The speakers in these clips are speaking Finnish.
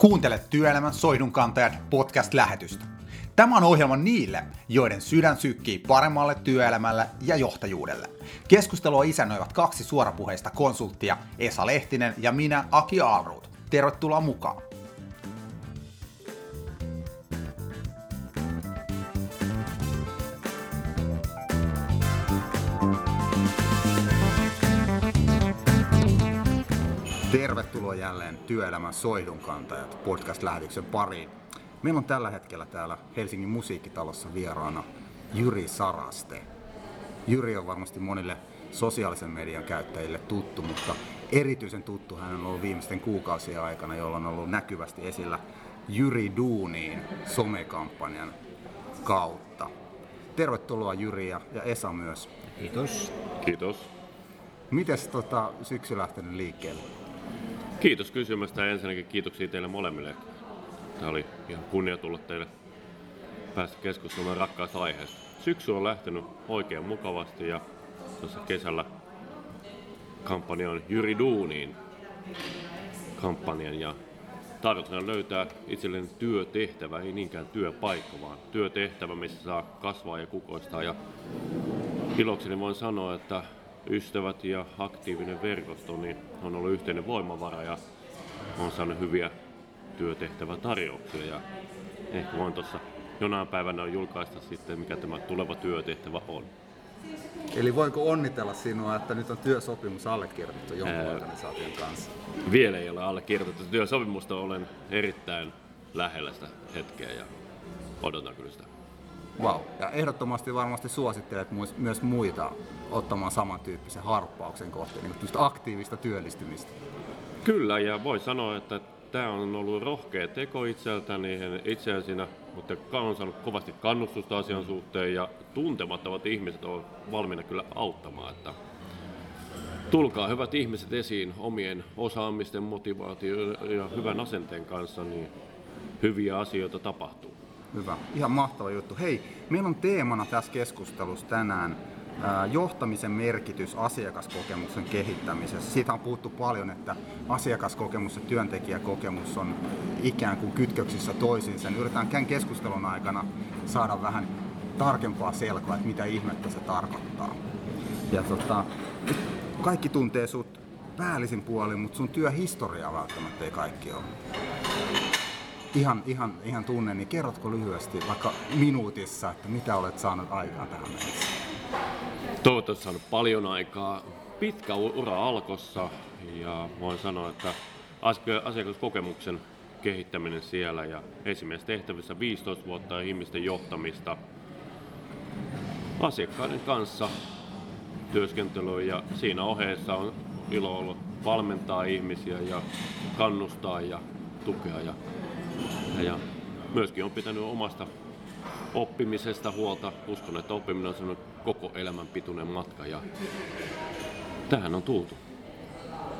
Kuuntelet Työelämän soihdunkantajat podcast-lähetystä. Tämä on ohjelma niille, joiden sydän sykkii paremmalle työelämälle ja johtajuudelle. Keskustelua isännöivät kaksi suorapuheista konsulttia, Esa Lehtinen ja minä, Aki Aalruut. Tervetuloa mukaan! Tervetuloa jälleen Työelämän soihdunkantajat podcast-lähetyksen pariin. Meillä on tällä hetkellä täällä Helsingin musiikkitalossa vieraana Jyri Saraste. Jyri on varmasti monille sosiaalisen median käyttäjille tuttu, mutta erityisen tuttu hän on ollut viimeisten kuukausien aikana, jolloin on ollut näkyvästi esillä Jyri Duuniin somekampanjan kautta. Tervetuloa Jyri ja Esa myös. Kiitos. Kiitos. Mites tota, syksy lähtenyt liikkeelle? Kiitos kysymästä ja ensinnäkin kiitoksia teille molemmille. Tämä oli ihan kunnia tulla teille päästä keskustelemaan rakkaasta aiheesta. Syksy on lähtenyt oikein mukavasti ja tuossa kesällä kampanja on Jyri Duuniin kampanjan ja tarkoituksena löytää itselleen työtehtävä, ei niinkään työpaikka, vaan työtehtävä, missä saa kasvaa ja kukoistaa. Ja ilokseni voin sanoa, että ystävät ja aktiivinen verkosto niin on ollut yhteinen voimavara ja on saanut hyviä työtehtävätarjouksia ja ehkä voin tuossa jonain päivänä julkaista sitten, mikä tämä tuleva työtehtävä on. Eli voinko onnitella sinua, että nyt on työsopimus allekirjoitettu jonkun Ää, organisaation kanssa? Vielä ei ole allekirjoitettu työsopimusta, olen erittäin lähellä sitä hetkeä ja odotan kyllä sitä. Wow. Ja ehdottomasti varmasti suosittelet myös muita ottamaan samantyyppisen harppauksen kohti niin aktiivista työllistymistä. Kyllä, ja voi sanoa, että tämä on ollut rohkea teko itseltäni, itseäsinä, mutta on saanut kovasti kannustusta asian suhteen ja tuntemattomat ihmiset ovat valmiina kyllä auttamaan. Että tulkaa hyvät ihmiset esiin omien osaamisten, motivaatio ja hyvän asenteen kanssa, niin hyviä asioita tapahtuu. Hyvä. Ihan mahtava juttu. Hei, meillä on teemana tässä keskustelussa tänään johtamisen merkitys asiakaskokemuksen kehittämisessä. Siitä on puhuttu paljon, että asiakaskokemus ja työntekijäkokemus on ikään kuin kytköksissä toisiinsa. Yritetään tämän keskustelun aikana saada vähän tarkempaa selkoa, että mitä ihmettä se tarkoittaa. Ja tota, kaikki tuntee sut päällisin puolin, mutta sun työhistoria välttämättä ei kaikki ole ihan, ihan, ihan tunne, niin kerrotko lyhyesti vaikka minuutissa, että mitä olet saanut aikaan tähän mennessä? Toivottavasti saanut paljon aikaa. Pitkä ura alkossa ja voin sanoa, että asiakaskokemuksen kehittäminen siellä ja esimerkiksi tehtävissä 15 vuotta ihmisten johtamista asiakkaiden kanssa työskentelyä ja siinä ohjeessa on ilo ollut valmentaa ihmisiä ja kannustaa ja tukea ja ja myöskin on pitänyt omasta oppimisesta huolta. Uskon, että oppiminen on sellainen koko elämän pituinen matka ja tähän on tultu.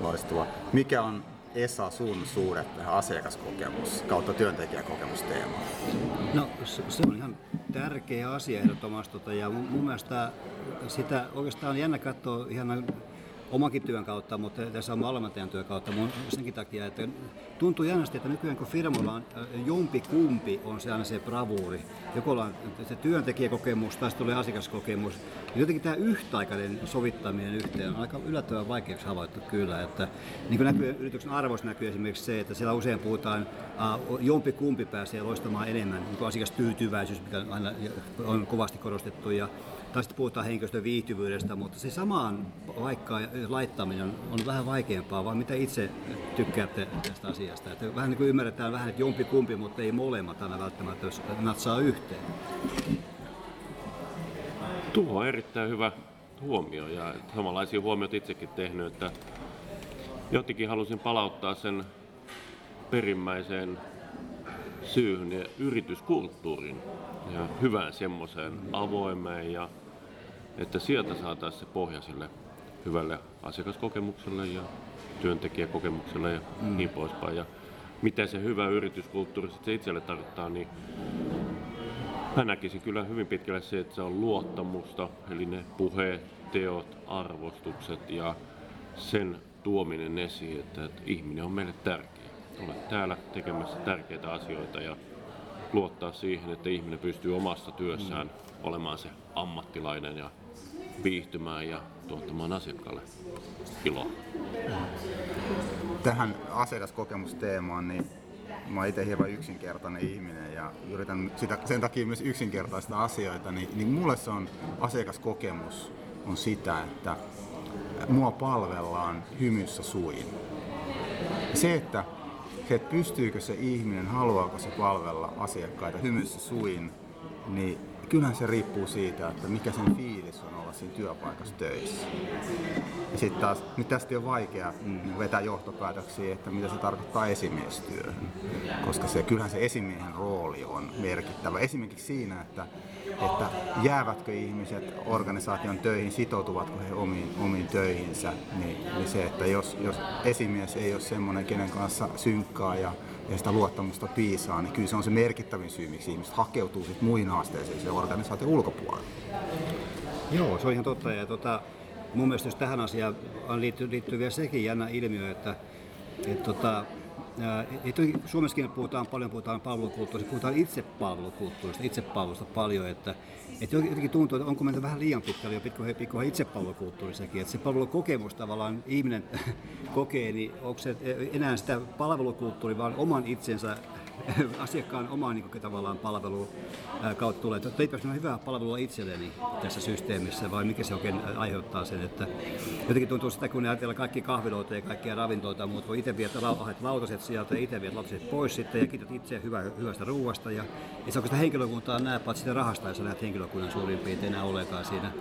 Loistavaa. Mikä on Esa sun suuret tähän asiakaskokemus kautta työntekijäkokemusteemaan? No se on ihan tärkeä asia ehdottomasti tota, ja mun, mun mielestä sitä oikeastaan on jännä katsoa ihan omankin työn kautta, mutta tässä on valmentajan työn kautta. Mun senkin takia, että tuntuu jännästi, että nykyään kun firmalla on äh, jompi kumpi on se aina se bravuuri, joko on se työntekijäkokemus tai sitten tulee asiakaskokemus, niin jotenkin tämä yhtäaikainen sovittaminen yhteen on aika yllättävän vaikeaksi havaittu kyllä, että niin näkyy, yrityksen arvoissa näkyy esimerkiksi se, että siellä usein puhutaan, uh, jompi kumpi pääsee loistamaan enemmän, niin asiakastyytyväisyys, mikä aina on kovasti korostettu, ja tai sitten puhutaan henkilöstön viihtyvyydestä, mutta se samaan paikkaan laittaminen on, vähän vaikeampaa, vaan mitä itse tykkäätte tästä asiasta. Että vähän niin kuin ymmärretään vähän, että jompi kumpi, mutta ei molemmat aina välttämättä, jos natsaa yhteen. Tuo on erittäin hyvä huomio ja samanlaisia huomioita itsekin tehnyt, että jotenkin halusin palauttaa sen perimmäiseen syyhyn ja yrityskulttuurin ja hyvään semmoiseen avoimeen ja että sieltä saataisiin se pohja sille hyvälle asiakaskokemukselle ja työntekijäkokemukselle ja mm. niin poispäin. Ja mitä se hyvä yrityskulttuuri sitten itselle tarkoittaa, niin mä näkisin kyllä hyvin pitkälle se, että se on luottamusta, eli ne puheet, teot, arvostukset ja sen tuominen esiin, että, että ihminen on meille tärkeä. olet täällä tekemässä tärkeitä asioita ja luottaa siihen, että ihminen pystyy omassa työssään mm. olemaan se ammattilainen ja viihtymään ja tuottamaan asiakkaalle iloa. Tähän asiakaskokemusteemaan, niin mä oon itse hieman yksinkertainen ihminen ja yritän sitä, sen takia myös yksinkertaista asioita, niin, niin mulle se on asiakaskokemus on sitä, että mua palvellaan hymyssä suin. Se, että, se, että pystyykö se ihminen, haluaako se palvella asiakkaita hymyssä suin, niin kyllähän se riippuu siitä, että mikä sen fiilis on olla siinä työpaikassa töissä. Ja sitten taas, nyt tästä on vaikea mm, vetää johtopäätöksiä, että mitä se tarkoittaa esimiestyöhön. Koska se, kyllähän se esimiehen rooli on merkittävä. Esimerkiksi siinä, että, että jäävätkö ihmiset organisaation töihin, sitoutuvatko he omiin, omiin töihinsä, niin, niin se, että jos, jos esimies ei ole semmoinen, kenen kanssa synkkaa ja ja sitä luottamusta piisaa, niin kyllä se on se merkittävin syy, miksi ihmiset hakeutuu sitten muihin haasteisiin sen organisaation ulkopuolelle. Joo, se on ihan totta. Ja tota, mun mielestä jos tähän asiaan liittyy, liittyy vielä sekin jännä ilmiö, että et tota, et Suomessakin puhutaan paljon puhutaan palvelukulttuurista, puhutaan itsepalvelukulttuurista, itsepalvelusta paljon, että, että jotenkin tuntuu, että onko menty vähän liian pitkälle jo pikkuhiljaa pikku itsepalvelukulttuurissakin, että se palvelukokemus tavallaan ihminen kokee, niin onko se enää sitä palvelukulttuuri, vaan oman itsensä asiakkaan omaan niin tavallaan palvelu kautta tulee. Että eipäs hyvää palvelua itselleni tässä systeemissä, vai mikä se oikein aiheuttaa sen, että jotenkin tuntuu sitä, kun ajatellaan kaikki kahviloita ja kaikkia ravintoita ja muut, voi itse viedä lautaset sieltä ja itse viedä lapset pois sitten ja kiität itse hyvä, hyvästä ruuasta. Ja, ja se onko sitä henkilökuntaa näe, paitsi sitä rahasta, jos näet henkilökunnan suurin piirtein enää olekaan siinä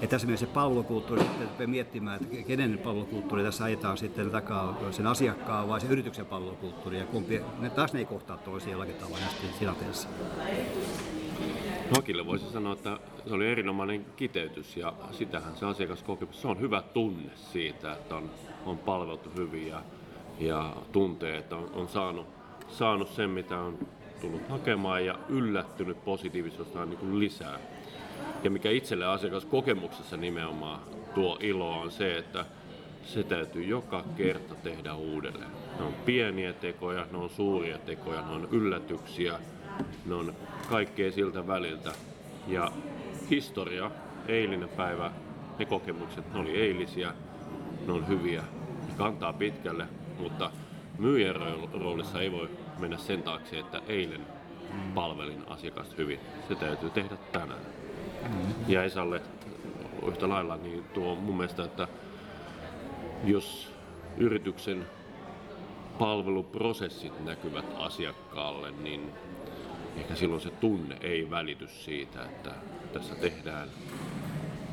ja tässä mielessä se palvelukulttuuri, sitten miettimään, että kenen palvelukulttuuri tässä ajetaan sitten takaa, sen asiakkaan vai se yrityksen palvelukulttuuri, ja kumpi, ne, taas ne ei kohtaa toisia jollakin tavalla tilanteessa. Nokille voisi sanoa, että se oli erinomainen kiteytys ja sitähän se asiakaskokemus, se on hyvä tunne siitä, että on, on palveltu hyvin ja, ja tuntee, että on, on saanut, saanut sen, mitä on tullut hakemaan ja yllättynyt positiivisesti niin lisää. Ja mikä itselle asiakaskokemuksessa nimenomaan tuo ilo on se, että se täytyy joka kerta tehdä uudelleen. Ne on pieniä tekoja, ne on suuria tekoja, ne on yllätyksiä, ne on kaikkea siltä väliltä. Ja historia, eilinen päivä, ne kokemukset, ne oli eilisiä, ne on hyviä, ne kantaa pitkälle, mutta myyjän roolissa ei voi mennä sen taakse, että eilen palvelin asiakasta hyvin. Se täytyy tehdä tänään. Ja Esalle yhtä lailla, niin tuo mun mielestä, että jos yrityksen palveluprosessit näkyvät asiakkaalle, niin ehkä silloin se tunne ei välity siitä, että tässä tehdään,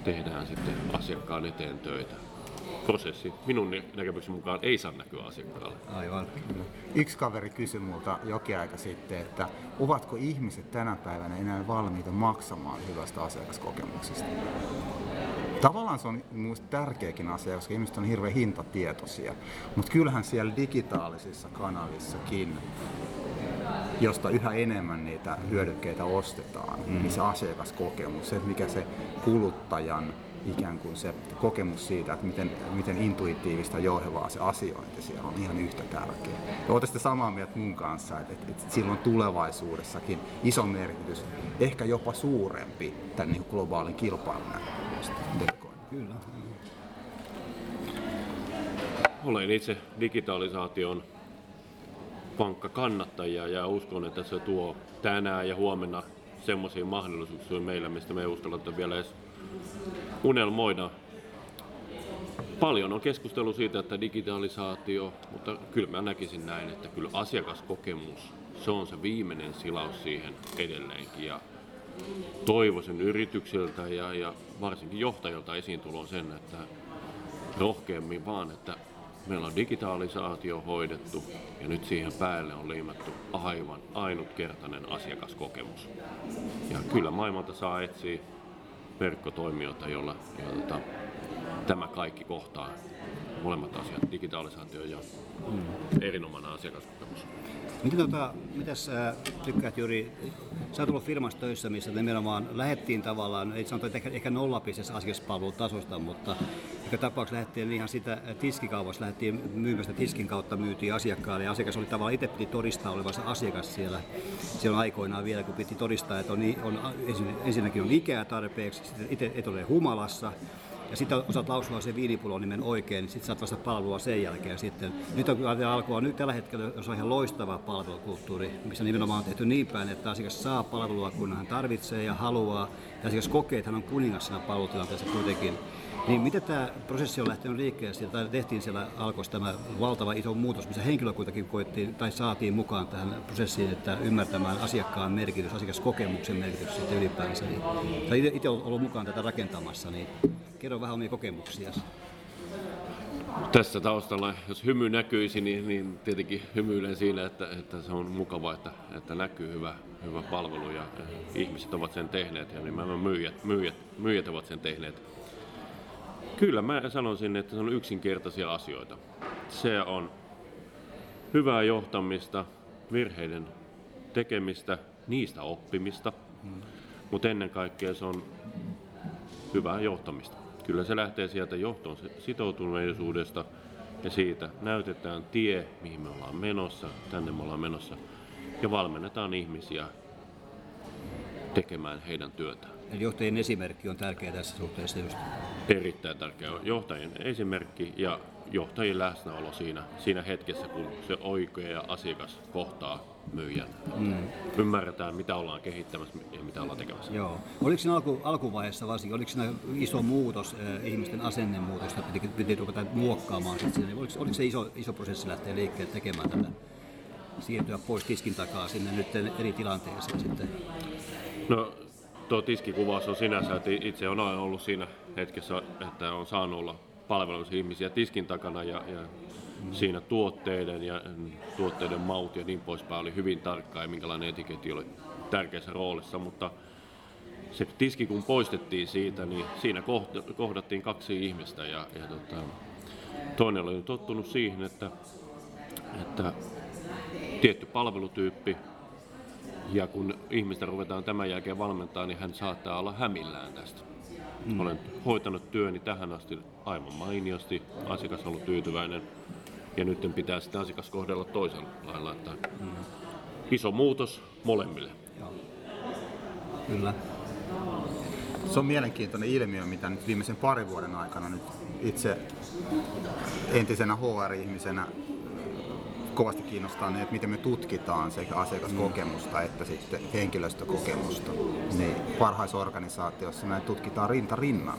tehdään sitten asiakkaan eteen töitä prosessi minun näkemyksen mukaan ei saa näkyä asiakkaalle. Aivan. Yksi kaveri kysyi multa jokin aika sitten, että ovatko ihmiset tänä päivänä enää valmiita maksamaan hyvästä asiakaskokemuksesta? Tavallaan se on minusta tärkeäkin asia, koska ihmiset on hirveän hintatietoisia. Mutta kyllähän siellä digitaalisissa kanavissakin josta yhä enemmän niitä hyödykkeitä ostetaan, mm. niin se asiakaskokemus, se mikä se kuluttajan ikään kuin se kokemus siitä, että miten, miten intuitiivista ja se asiointi siellä on ihan yhtä tärkeä. Ja olette samaa mieltä mun kanssa, että, että, että silloin tulevaisuudessakin iso merkitys, ehkä jopa suurempi tämän niin globaalin kilpailun näkökulmasta. Kyllä. Olen itse digitalisaation vankka kannattajia ja uskon, että se tuo tänään ja huomenna semmoisia mahdollisuuksia meillä, mistä me ei uskalla vielä edes unelmoida. Paljon on keskustelu siitä, että digitalisaatio, mutta kyllä mä näkisin näin, että kyllä asiakaskokemus, se on se viimeinen silaus siihen edelleenkin. Ja toivoisin yrityksiltä ja, ja varsinkin johtajilta esiin tulon sen, että rohkeammin vaan, että meillä on digitalisaatio hoidettu ja nyt siihen päälle on liimattu aivan ainutkertainen asiakaskokemus. Ja kyllä maailmalta saa etsiä verkkotoimijoita, joilla, joilla tota, tämä kaikki kohtaa molemmat asiat, digitalisaatio ja mm. erinomainen asiakaskokemus. Mitä tota, mitäs sä tykkäät juuri, sä oot ollut firmassa töissä, missä nimenomaan lähettiin tavallaan, ei sanota, että ehkä, ehkä nollapisessä asiakaspalvelutasosta, mutta joka tapauksessa lähdettiin ihan sitä tiskikaupassa, lähdettiin myymästä tiskin kautta myytiin asiakkaalle ja asiakas oli tavallaan itse piti todistaa olevansa asiakas siellä. Siellä aikoinaan vielä, kun piti todistaa, että on, on ensinnäkin on ikää tarpeeksi, sitten itse et ole humalassa, ja sitten osaat lausua sen viinipulon nimen oikein, niin sitten saat vasta palvelua sen jälkeen sitten. Nyt on kyllä alkua, nyt tällä hetkellä on ihan loistava palvelukulttuuri, missä nimenomaan on tehty niin päin, että asiakas saa palvelua kun hän tarvitsee ja haluaa, ja asiakas kokee, että hän on kuningas siinä palvelutilanteessa kuitenkin. Niin miten tämä prosessi on lähtenyt liikkeelle sieltä, tehtiin siellä alkoi tämä valtava iso muutos, missä henkilökuntakin koettiin tai saatiin mukaan tähän prosessiin, että ymmärtämään asiakkaan merkitys, asiakaskokemuksen merkitys sitten ylipäänsä. Niin, tai itse ollut mukaan tätä rakentamassa, niin kerro vähän omia kokemuksia. Tässä taustalla, jos hymy näkyisi, niin, niin tietenkin hymyilen siinä, että, että se on mukava, että, että näkyy hyvä, hyvä palvelu ja ihmiset ovat sen tehneet ja nimenomaan myyjät, myyjät, myyjät ovat sen tehneet. Kyllä mä sanoisin, että se on yksinkertaisia asioita. Se on hyvää johtamista, virheiden tekemistä, niistä oppimista, mm. mutta ennen kaikkea se on hyvää johtamista. Kyllä se lähtee sieltä johtoon sitoutuneisuudesta ja siitä näytetään tie, mihin me ollaan menossa, tänne me ollaan menossa ja valmennetaan ihmisiä tekemään heidän työtään. Eli johtajien esimerkki on tärkeä tässä suhteessa just. Erittäin tärkeä johtajien esimerkki ja johtajien läsnäolo siinä, siinä hetkessä, kun se oikea asiakas kohtaa myyjän. Mm. Ymmärretään, mitä ollaan kehittämässä ja mitä ollaan tekemässä. Joo. Oliko siinä alku, alkuvaiheessa varsinkin, oliko siinä iso muutos, eh, ihmisten asennemuutosta, piti, piti ruveta muokkaamaan sitten Oliko, oliko se iso, iso prosessi lähteä liikkeelle tekemään tätä, siirtyä pois tiskin takaa sinne nyt eri tilanteeseen sitten? No tuo tiskikuvaus on sinänsä, että itse on ollut siinä hetkessä, että on saanut olla palveluissa ihmisiä tiskin takana ja, ja mm. siinä tuotteiden ja tuotteiden maut ja niin poispäin oli hyvin tarkkaa ja minkälainen etiketti oli tärkeässä roolissa, mutta se tiski kun poistettiin siitä, niin siinä kohdattiin kaksi ihmistä ja, ja tota, toinen oli tottunut siihen, että, että tietty palvelutyyppi ja kun ihmistä ruvetaan tämän jälkeen valmentaa, niin hän saattaa olla hämillään tästä. Mm. Olen hoitanut työni tähän asti aivan mainiosti, asiakas on ollut tyytyväinen ja nyt pitää sitten asiakas kohdella toisella lailla. Että mm. Iso muutos molemmille. Joo. Kyllä. Se on mielenkiintoinen ilmiö, mitä nyt viimeisen parin vuoden aikana nyt itse entisenä HR-ihmisenä kovasti kiinnostaa ne, että miten me tutkitaan sekä asiakaskokemusta mm. että sitten henkilöstökokemusta. Niin parhaissa organisaatioissa me tutkitaan rinta rinnan.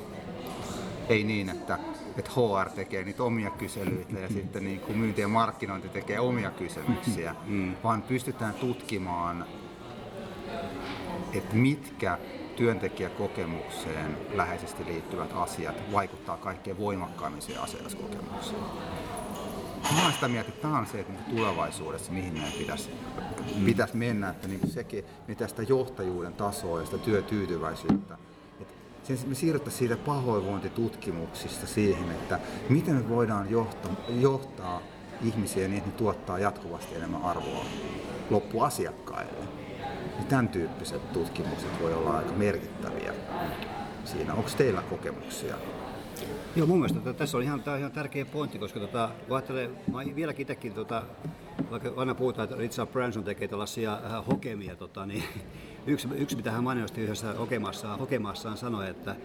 Ei niin, että, että HR tekee niitä omia kyselyitä ja sitten niin kuin myynti ja markkinointi tekee omia kysymyksiä, mm. vaan pystytään tutkimaan, että mitkä työntekijäkokemukseen läheisesti liittyvät asiat vaikuttaa kaikkein voimakkaimmin siihen asiakaskokemukseen mä olen sitä mieltä, että tämä on se, että niin tulevaisuudessa mihin meidän pitäisi, mm. pitäisi mennä, että niin sekin, mitä sitä johtajuuden tasoa ja sitä työtyytyväisyyttä, että me siirryttäisiin siitä pahoinvointitutkimuksista siihen, että miten me voidaan johtaa, johtaa ihmisiä niin, että ne tuottaa jatkuvasti enemmän arvoa loppuasiakkaille. Niin tämän tyyppiset tutkimukset voi olla aika merkittäviä siinä. Onko teillä kokemuksia Joo, mun mielestä että tässä on ihan, tämä on ihan tärkeä pointti, koska tota, kun ajattelee, mä vieläkin itsekin, tota, vaikka aina puhutaan, että Richard Branson tekee tällaisia äh, hokemia, tota, niin yksi, yksi mitä hän mainiosti yhdessä hokemassaan, hokemassaan sanoi, että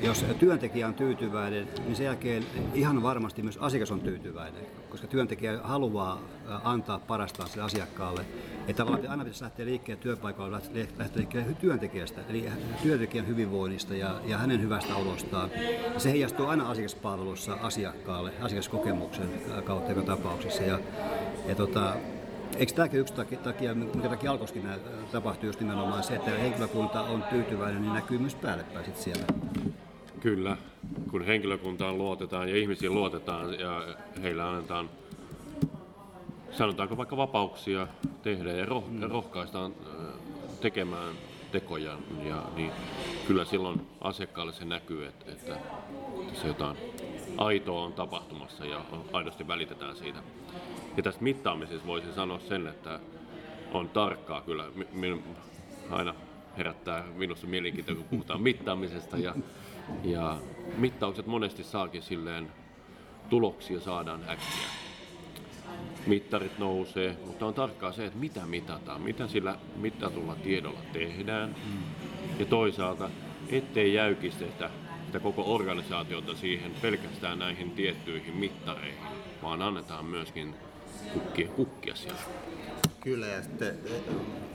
jos työntekijä on tyytyväinen, niin sen jälkeen ihan varmasti myös asiakas on tyytyväinen, koska työntekijä haluaa antaa parastaan sille asiakkaalle. Että tavallaan aina pitäisi lähteä liikkeelle työpaikalla, lähteä liikkeelle työntekijästä, eli työntekijän hyvinvoinnista ja, ja hänen hyvästä olostaan. Se heijastuu aina asiakaspalvelussa asiakkaalle, asiakaskokemuksen kautta joka tapauksessa. Ja, ja tota, Eikö tämäkin yksi takia, minkä takia alkoiskin tapahtui just nimenomaan se, että henkilökunta on tyytyväinen, niin näkyy myös päällepäin sitten siellä. Kyllä, kun henkilökuntaan luotetaan ja ihmisiin luotetaan ja heillä annetaan, sanotaanko vaikka vapauksia tehdä ja roh- mm. rohkaistaan tekemään tekoja, ja, niin kyllä silloin asiakkaalle se näkyy, että, että se jotain aitoa on tapahtumassa ja aidosti välitetään siitä. Ja tästä mittaamisesta voisin sanoa sen, että on tarkkaa kyllä. Min, aina herättää minussa mielenkiintoa, kun puhutaan mittaamisesta ja Ja mittaukset monesti saakin silleen, tuloksia saadaan äkkiä. Mittarit nousee, mutta on tarkkaa se, että mitä mitataan, mitä sillä mitatulla tiedolla tehdään. Mm. Ja toisaalta, ettei jäykistetä sitä koko organisaatiota siihen pelkästään näihin tiettyihin mittareihin, vaan annetaan myöskin kukkia, kukkia siellä. Kyllä, ja sitten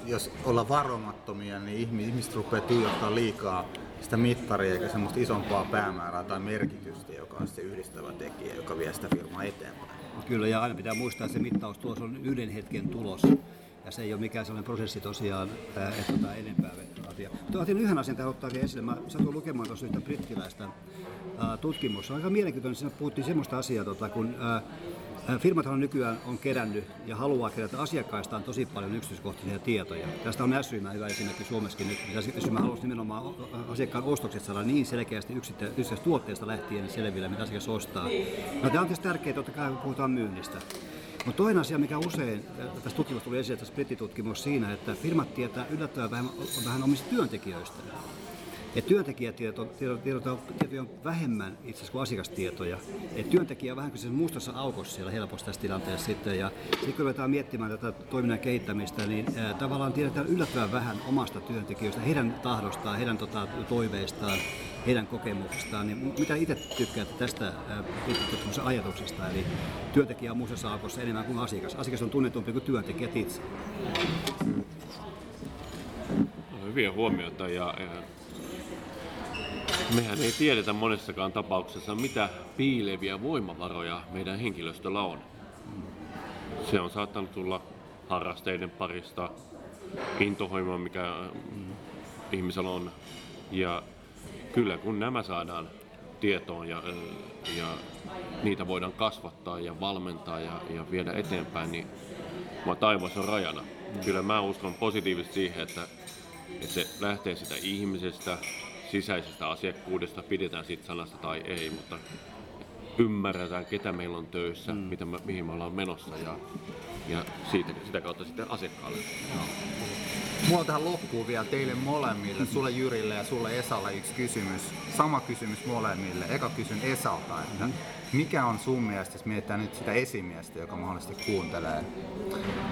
jos olla varomattomia, niin ihmiset rupeaa tuijottaa liikaa sitä mittaria eikä semmoista isompaa päämäärää tai merkitystä, joka on se yhdistävä tekijä, joka vie sitä firmaa eteenpäin. Kyllä, ja aina pitää muistaa, että se mittaustulos on yhden hetken tulos. Ja se ei ole mikään sellainen prosessi tosiaan, että tota enempää asia. Otin yhden asian tähän ottaa esille. Mä satuin lukemaan tuossa yhtä brittiläistä tutkimusta. Aika mielenkiintoinen, siinä puhuttiin semmoista asiaa, tota, kun ää, Firmathan nykyään on kerännyt ja haluaa kerätä asiakkaistaan tosi paljon yksityiskohtaisia tietoja. Tästä on Symä hyvä esimerkki Suomessakin nyt. Symä haluaisi nimenomaan asiakkaan ostokset saada niin selkeästi yksittäisestä tuotteesta lähtien selville, mitä asiakas ostaa. No, tämä on tietysti tärkeää, totta kai kun puhutaan myynnistä. Mutta toinen asia, mikä usein tässä tutkimuksessa tuli esille, tässä brittitutkimus siinä, että firmat tietää yllättävän vähän, vähän omista työntekijöistä. Et työntekijätietoja on vähemmän itse asiassa kuin asiakastietoja. Et työntekijä on vähän kuin mustassa aukossa siellä helposti tässä tilanteessa sitten. Ja sitten kun ruvetaan miettimään tätä toiminnan kehittämistä, niin ää, tavallaan tiedetään yllättävän vähän omasta työntekijöistä, heidän tahdostaan, heidän tota, toiveistaan, heidän kokemuksistaan. Niin mitä itse tykkäät tästä tutkimuksen ajatuksesta? Eli työntekijä on mustassa aukossa enemmän kuin asiakas. Asiakas on tunnetumpi kuin työntekijät itse. Hyviä huomioita ja, ja Mehän ei tiedetä monessakaan tapauksessa, mitä piileviä voimavaroja meidän henkilöstöllä on. Se on saattanut tulla harrasteiden parista, intohoima, mikä ihmisellä on. Ja kyllä kun nämä saadaan tietoon ja, ja niitä voidaan kasvattaa ja valmentaa ja, ja viedä eteenpäin, niin taivas on rajana. Kyllä mä uskon positiivisesti siihen, että, että se lähtee sitä ihmisestä, sisäisestä asiakkuudesta, pidetään siitä sanasta tai ei, mutta ymmärretään, ketä meillä on töissä, mm. mitä me, mihin me ollaan menossa ja, ja siitä, sitä kautta sitten asiakkaalle. No. Mulla on tähän loppuun vielä teille molemmille, sulle Jyrille ja sulle Esalle yksi kysymys. Sama kysymys molemmille. Eka kysyn Esalta, että mm mikä on sun mielestä, jos mietitään nyt sitä esimiestä, joka mahdollisesti kuuntelee,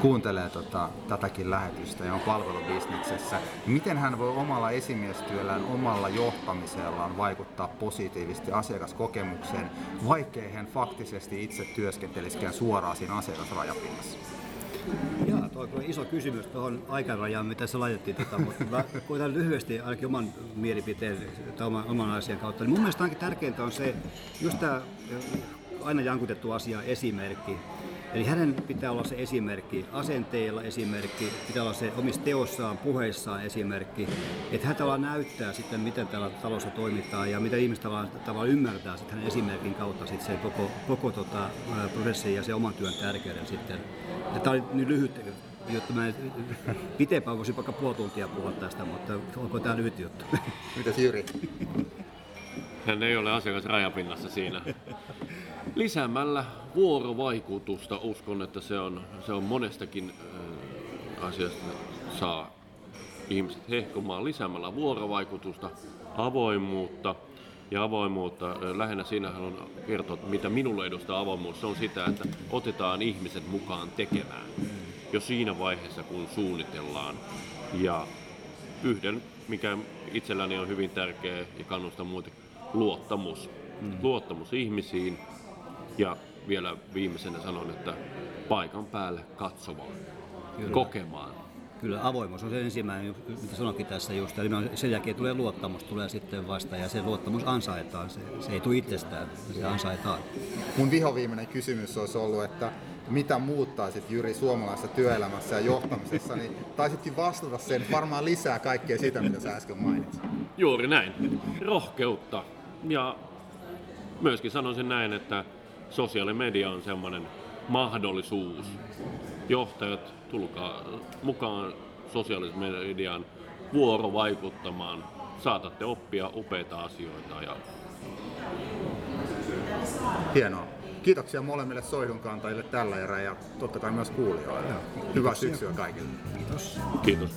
kuuntelee tota, tätäkin lähetystä ja on palvelubisneksessä, niin miten hän voi omalla esimiestyöllään, omalla johtamisellaan vaikuttaa positiivisesti asiakaskokemukseen, vaikkei hän faktisesti itse työskentelisikään suoraan siinä asiakasrajapinnassa? Tuo on iso kysymys tuohon aikarajaan, mitä se laitettiin, tota, mutta mä koitan lyhyesti ainakin oman mielipiteen tai oman, oman asian kautta. Niin mun mielestä ainakin tärkeintä on se, just tämä aina jankutettu asia, esimerkki. Eli hänen pitää olla se esimerkki, asenteella esimerkki, pitää olla se omissa teossaan, puheissaan esimerkki, että hän tavallaan näyttää sitten, miten tällä talossa toimitaan ja mitä ihmiset tavallaan, tavallaan ymmärtää sitten hänen esimerkin kautta sitten se koko, koko tota, prosessin ja se oman työn tärkeyden sitten. Ja tämä oli nyt lyhyt juttu, mä pitempään voisin vaikka puoli tuntia puhua tästä, mutta onko tämä lyhyt juttu? Mitäs Jyri? Hän ei ole asiakas rajapinnassa siinä. Lisäämällä vuorovaikutusta uskon, että se on, se on monestakin asiasta saa ihmiset hehkumaan lisäämällä vuorovaikutusta, avoimuutta ja avoimuutta. Lähinnä siinä haluan kertoa, mitä minulle edustaa avoimuus. Se on sitä, että otetaan ihmiset mukaan tekemään jo siinä vaiheessa, kun suunnitellaan. Ja yhden, mikä itselläni on hyvin tärkeä ja kannustan muuten, luottamus. Mm. Luottamus ihmisiin ja vielä viimeisenä sanon, että paikan päälle katsomaan, Kyllä. kokemaan. Kyllä avoimuus on se ensimmäinen, mitä sanoinkin tässä just. Eli sen jälkeen tulee luottamus, tulee sitten vasta ja se luottamus ansaitaan. Se, se ei tule itsestään, se ansaitaan. Mun vihoviimeinen kysymys olisi ollut, että mitä muuttaisit Jyri suomalaisessa työelämässä ja johtamisessa, niin taisitkin vastata sen varmaan lisää kaikkea sitä, mitä sä äsken mainitsit. Juuri näin. Rohkeutta. Ja myöskin sanoisin näin, että sosiaalinen media on semmoinen mahdollisuus. Johtajat, tulkaa mukaan sosiaalisen median vuorovaikuttamaan. Saatatte oppia upeita asioita. Ja... Hienoa. Kiitoksia molemmille soihdunkantajille tällä erää ja totta kai myös kuulijoille. Hyvää syksyä kaikille. Kiitos. Kiitos.